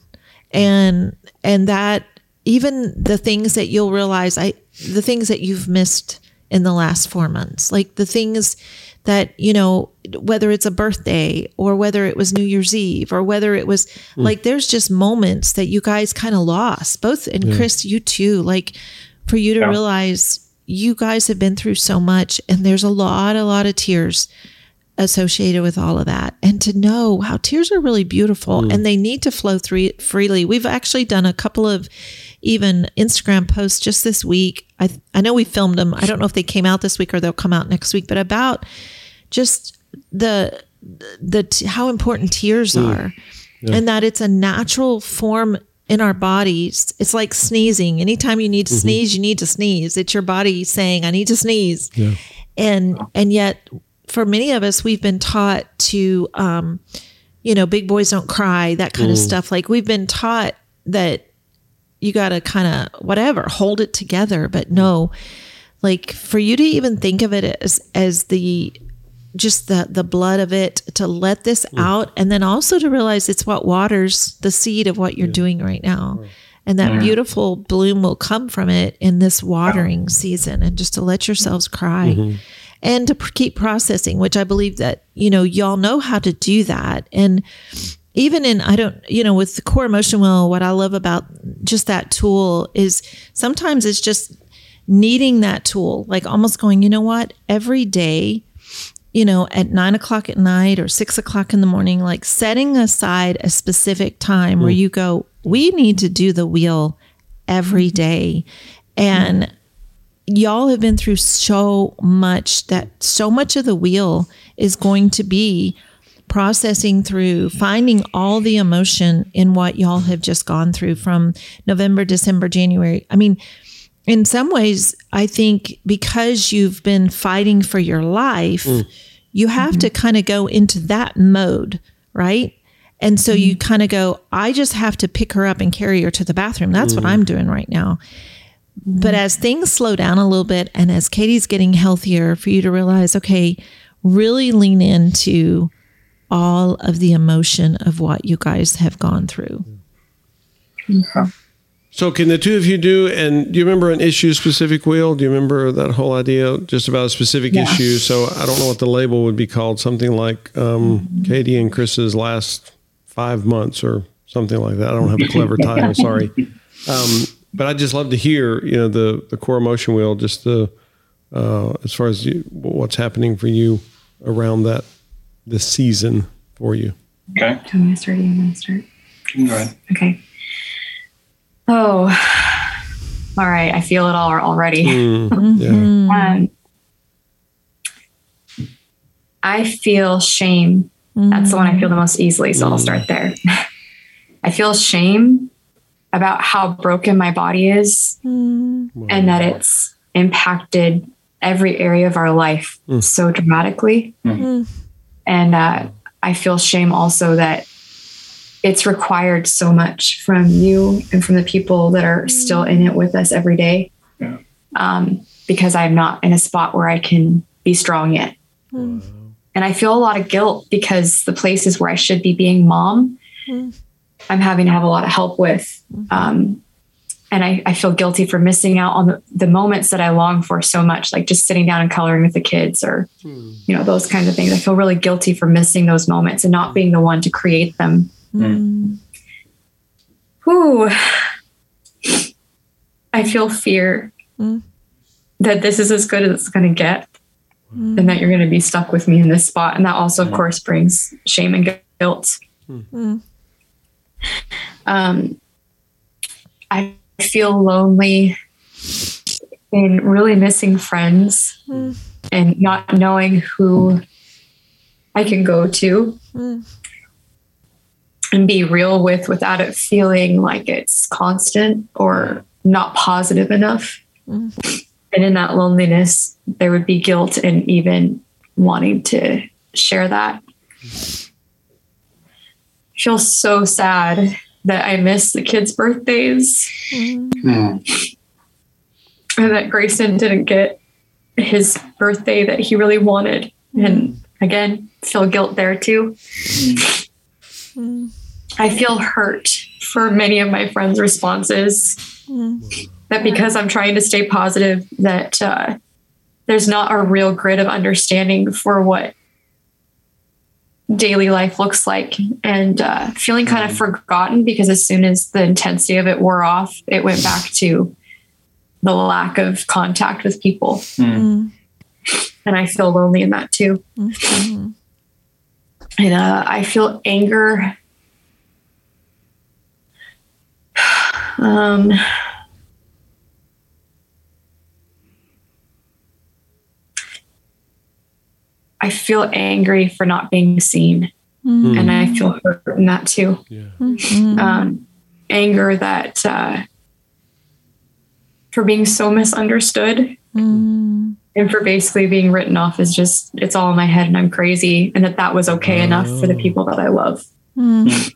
And and that even the things that you'll realize i the things that you've missed in the last four months like the things that you know whether it's a birthday or whether it was new year's eve or whether it was mm. like there's just moments that you guys kind of lost both and chris you too like for you to Yeah. realize you guys have been through so much and there's a lot a lot of tears associated with all of that and to know how tears are really beautiful mm. and they need to flow through freely. We've actually done a couple of even instagram posts just this week. I i know we filmed them. I don't know if they came out this week or they'll come out next week but about just the the t- how important tears mm. are and that it's a natural form in our bodies. It's like sneezing. Anytime you need to mm-hmm. sneeze you need to sneeze. It's your body saying i need to sneeze. And and yet for many of us we've been taught to um you know big boys don't cry that kind of mm. stuff. Like we've been taught that you got to kind of whatever hold it together. But no like for you to even think of it as as the just the the blood of it to let this mm. out and then also to realize it's what waters the seed of what you're doing right now. Mm. And that beautiful bloom will come from it in this watering season. And just to let yourselves cry mm-hmm. And to keep processing which i believe that you know y'all know how to do that. And even in i don't you know with the core emotion wheel what i love about just that tool is sometimes it's just needing that tool like almost going you know what? Every day you know, at nine o'clock at night or six o'clock in the morning, like setting aside a specific time where mm. you go, we need to do the wheel every day. And y'all have been through so much that so much of the wheel is going to be processing through finding all the emotion in what y'all have just gone through from November, December, January. I mean, in some ways, I think because you've been fighting for your life, mm. you have to mm-hmm. kind of go into that mode, right? And so you mm-hmm. kind of go, I just have to pick her up and carry her to the bathroom. That's what mm. I'm doing right now. But as things slow down a little bit and as Katie's getting healthier, for you to realize, okay, really lean into all of the emotion of what you guys have gone through. So, can the two of you do? And do you remember an issue specific wheel? Do you remember that whole idea just about a specific Yeah. issue? So, I don't know what the label would be called. Something like um, Katie and Chris's last five months, or something like that. I don't have a clever title. Sorry, um, but I just love to hear you know the the core emotion wheel. Just the uh, as far as you, what's happening for you around that this season for you. Okay. Do you want me to start? or Do you want me to start? Go ahead. Okay. Oh, all right. I feel it all already. Yeah. Um, I feel shame. That's the one I feel the most easily. So I'll start there. I feel shame about how broken my body is and that it's impacted every area of our life so dramatically. And uh, I feel shame also that it's required so much from you and from the people that are still in it with us every day. Um, because I'm not in a spot where I can be strong yet. and I feel a lot of guilt because the places where I should be being mom, Mm. I'm having to have a lot of help with. Um, and I, I feel guilty for missing out on the, the moments that I long for so much, like just sitting down and coloring with the kids or, you know, those kinds of things. I feel really guilty for missing those moments and not being the one to create them. Mm. Whew. I feel fear Mm. that this is as good as it's going to get and that you're going to be stuck with me in this spot. And that also, of course, brings shame and guilt. Mm. Um, I feel lonely and really missing friends Mm. and not knowing who I can go to Mm. and be real with without it feeling like it's constant or not positive enough. Mm. And in that loneliness, there would be guilt and even wanting to share that. Feel so sad that I miss the kids' birthdays Mm. and that Grayson didn't get his birthday that he really wanted. And again, feel guilt there too. Mm. I feel hurt for many of my friends' responses. Mm. That because I'm trying to stay positive, that uh, there's not a real grid of understanding for what daily life looks like, and uh, feeling kind of forgotten because as soon as the intensity of it wore off, it went back to the lack of contact with people, Mm. and I feel lonely in that too. Mhm. and uh, I feel anger. Um, I feel angry for not being seen, Mm. and I feel hurt in that too. Yeah. Mhm. Um, anger that uh, for being so misunderstood Mm. and for basically being written off as just it's all in my head and I'm crazy, and that that was okay enough for the Oh. people that I love. Mm.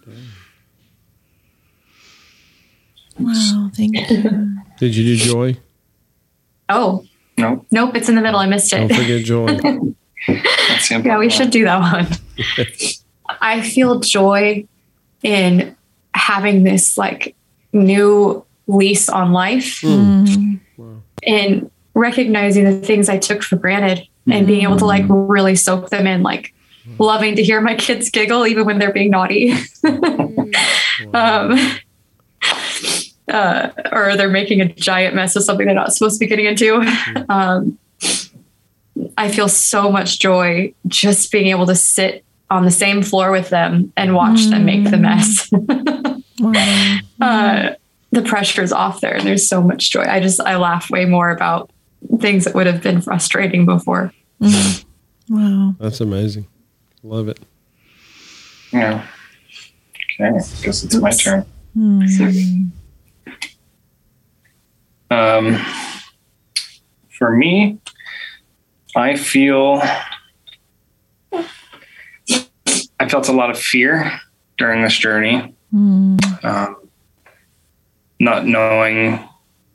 Wow, thank you. Did you do joy? Oh, Nope. nope, it's in the middle. I missed it. Don't forget joy. That's yeah, we should do that one. I feel joy in having this like new lease on life Mm. and recognizing the things I took for granted and being able to like really soak them in, like loving to hear my kids giggle even when they're being naughty. um, uh, or they're making a giant mess of something they're not supposed to be getting into. Um, I feel so much joy just being able to sit on the same floor with them and watch them make the mess. Wow. uh, the pressure is off there and there's so much joy. I just, I laugh way more about things that would have been frustrating before. Mm. Wow. That's amazing. Love it. Yeah. Okay. Guess it's my turn. Mm. Um, for me, I feel I felt a lot of fear during this journey, Mm. um, not knowing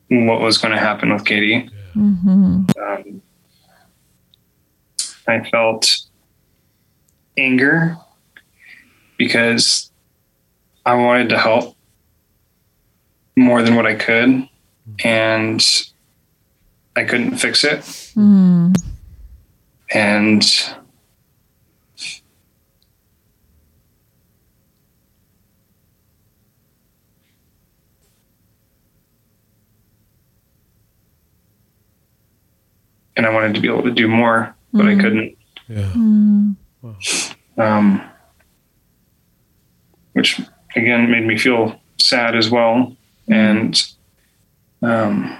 what was going to happen with Katie. Mhm. Um, I felt anger because I wanted to help more than what I could, and I couldn't fix it. Mm. And and I wanted to be able to do more, but I Mhm. couldn't. Yeah. Mm. um, which again made me feel sad as well. And um,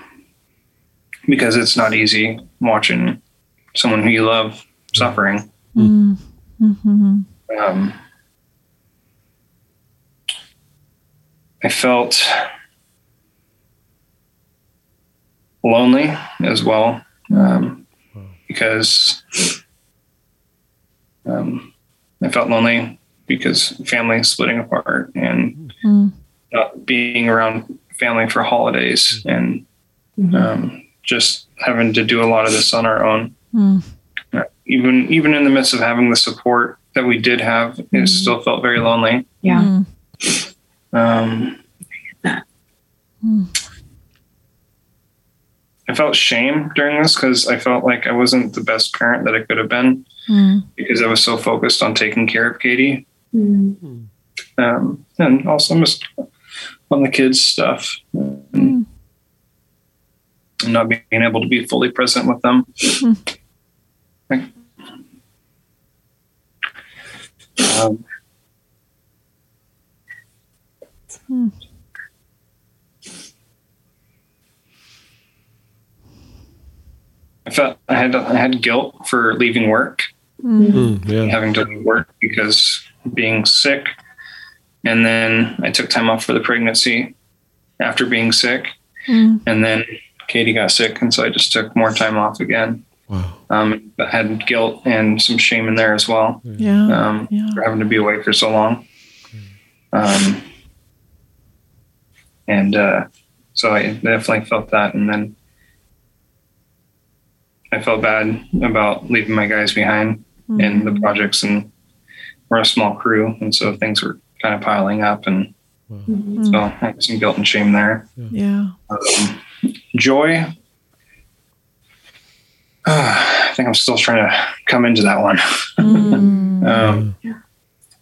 because it's not easy watching someone who you love suffering. Mm. Mhm. Um, I felt lonely as well um, because um, I felt lonely because family splitting apart and Mm. not being around family for holidays and um, just having to do a lot of this on our own. Mm. even even in the midst of having the support that we did have, it still felt very lonely. Yeah. Um, I felt shame during this because I felt like I wasn't the best parent that I could have been because I was so focused on taking care of Katie. Mm. Um, and also just on the kids' stuff and not being able to be fully present with them. Like, um, I felt I had I had guilt for leaving work, Mm, yeah. having to leave work because being sick, and then I took time off for the pregnancy after being sick, and then Katie got sick, and so I just took more time off again. Wow. Um, I had guilt and some shame in there as well Yeah. um, Yeah. for having to be away for so long. Um, and uh, so I definitely felt that. And then I felt bad about leaving my guys behind in the projects, and we're a small crew, and so things were kind of piling up, and so I had some guilt and shame there. Yeah. Um, joy. I think I'm still trying to come into that one. um,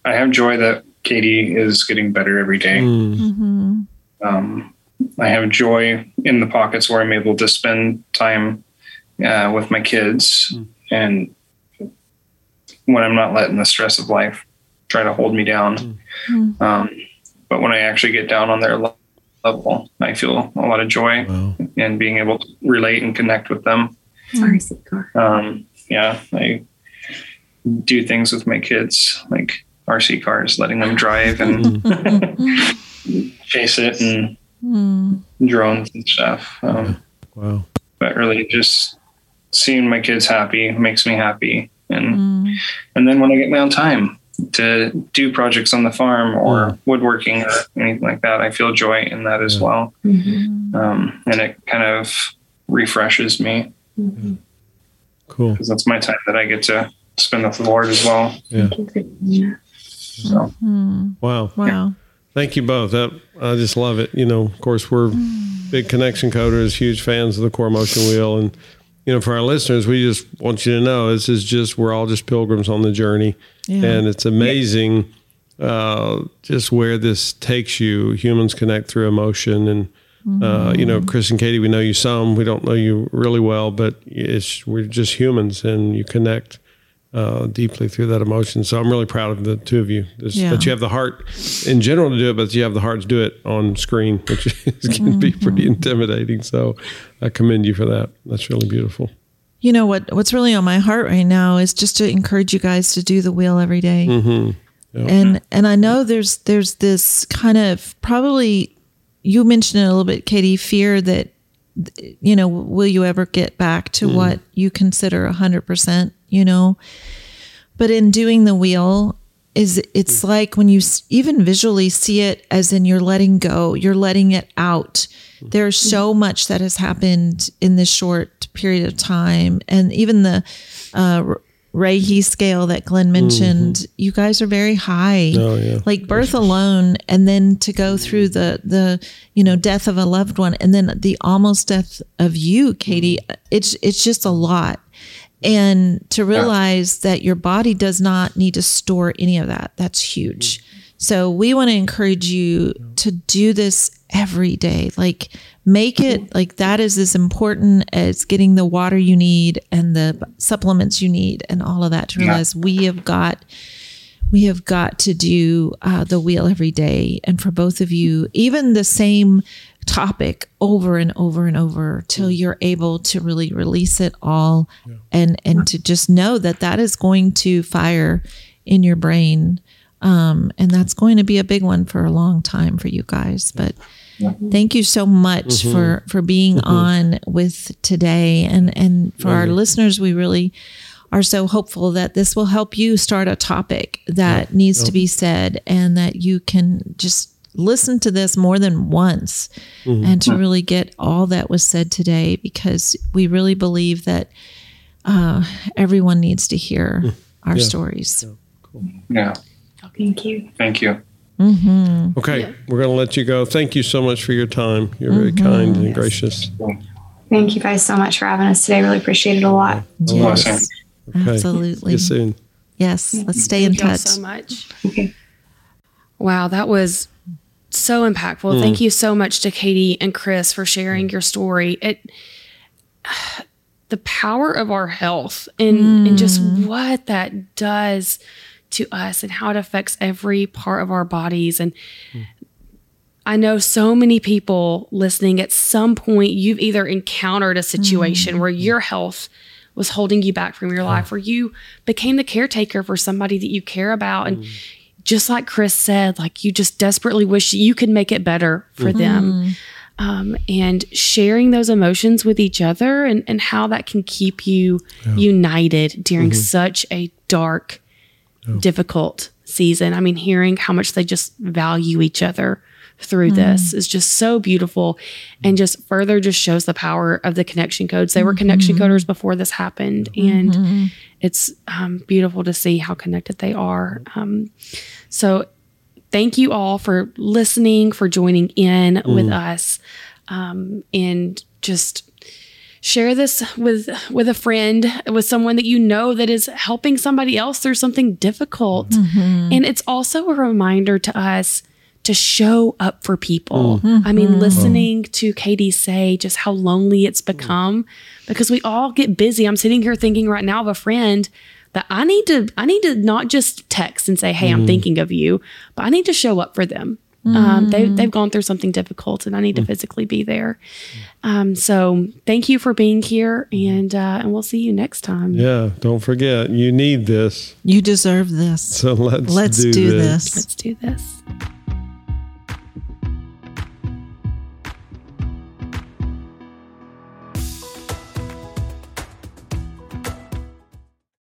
I have joy that Katie is getting better every day. Mm, Um, I have joy in the pockets where I'm able to spend time uh, with my kids and when I'm not letting the stress of life try to hold me down. Um, but when I actually get down on their level, I feel a lot of joy wow. and being able to relate and connect with them. Sorry, Sikar. Um, yeah, I do things with my kids, like RC cars, letting them drive and chase it and drones and stuff. Um, Wow. but really just seeing my kids happy makes me happy. And, and then when I get my own time to do projects on the farm or woodworking or anything like that, I feel joy in that as well. Um, and it kind of refreshes me Cool. because that's my time that I get to spend with the Lord as well. Yeah. So Wow. Wow. Thank you both. That I just love it. You know, of course, we're big connection coders, huge fans of the core emotion wheel, and you know, for our listeners, we just want you to know this is just we're all just pilgrims on the journey, Yeah. and it's amazing uh, just where this takes you. Humans connect through emotion, and uh, you know, Chris and Katie, we know you some, we don't know you really well, but it's we're just humans, and you connect uh, deeply through that emotion. So I'm really proud of the two of you. Yeah. That you have the heart in general to do it, but you have the heart to do it on screen, which is, can be pretty intimidating. So I commend you for that. That's really beautiful. You know what? What's really on my heart right now is just to encourage you guys to do the wheel every day. And and I know there's there's this kind of probably you mentioned it a little bit, Katie, fear that you know will you ever get back to mm-hmm. what you consider a hundred percent? You know, but in doing the wheel is it's mm. like when you even visually see it as in you're letting go you're letting it out. Mm. There's so mm. much that has happened in this short period of time. And even the uh Reiki scale that Glenn mentioned, mm-hmm. you guys are very high. Oh, yeah. Like birth alone, and then to go through the the you know death of a loved one, and then the almost death of you, Katie. Mm-hmm. It's it's just a lot. And to realize that your body does not need to store any of that that's huge. Mm-hmm. So we want to encourage you to do this every day. Like make it like that is as important as getting the water you need and the supplements you need and all of that to realize we have got we have got to do uh, the wheel every day. And for both of you even the same topic over and over and over till you're able to really release it all and and to just know that that is going to fire in your brain. Um, and that's going to be a big one for a long time for you guys. But Mm-hmm. thank you so much mm-hmm. for for being mm-hmm. on with today. And and for our listeners we really are so hopeful that this will help you start a topic that needs to be said and that you can just listen to this more than once and to really get all that was said today because we really believe that uh, everyone needs to hear mm. our stories. Yeah. Thank you. Thank you. Mm-hmm. Okay, we're going to let you go. Thank you so much for your time. You're very mm-hmm. kind and gracious. Thank you guys so much for having us today. Really appreciate it a lot. Blessing. Yes, Okay. absolutely. See you soon. Yes, let's stay in touch. Thank y'all touch. so much. Okay. Wow, that was so impactful. Mm. Thank you so much to Katie and Chris for sharing mm. your story. It the power of our health and, and just mm. what that does to us and how it affects every part of our bodies. And I know so many people listening at some point you've either encountered a situation mm-hmm. where your health was holding you back from your life or you became the caretaker for somebody that you care about. And mm. just like Chris said like you just desperately wish you could make it better for mm-hmm. them. Um, and sharing those emotions with each other and, and how that can keep you united during mm-hmm. such a dark difficult season. I mean, hearing how much they just value each other through this is just so beautiful and just further just shows the power of the connection codes. They were connection coders before this happened, and it's um, beautiful to see how connected they are. Um, so, thank you all for listening, for joining in with us, um, and just share this with with a friend with someone that you know that is helping somebody else through something difficult. Mm-hmm. And it's also a reminder to us to show up for people. Mm-hmm. I mean mm-hmm. listening to katie say just how lonely it's become because we all get busy. I'm sitting here thinking right now of a friend that i need to i need to not just text and say hey i'm thinking of you but i need to show up for them um, they, they've gone through something difficult and I need to physically be there. Um, so thank you for being here and, uh, and we'll see you next time. Yeah, don't forget, you need this. You deserve this. So let's, Let's do, do this. this. Let's do this.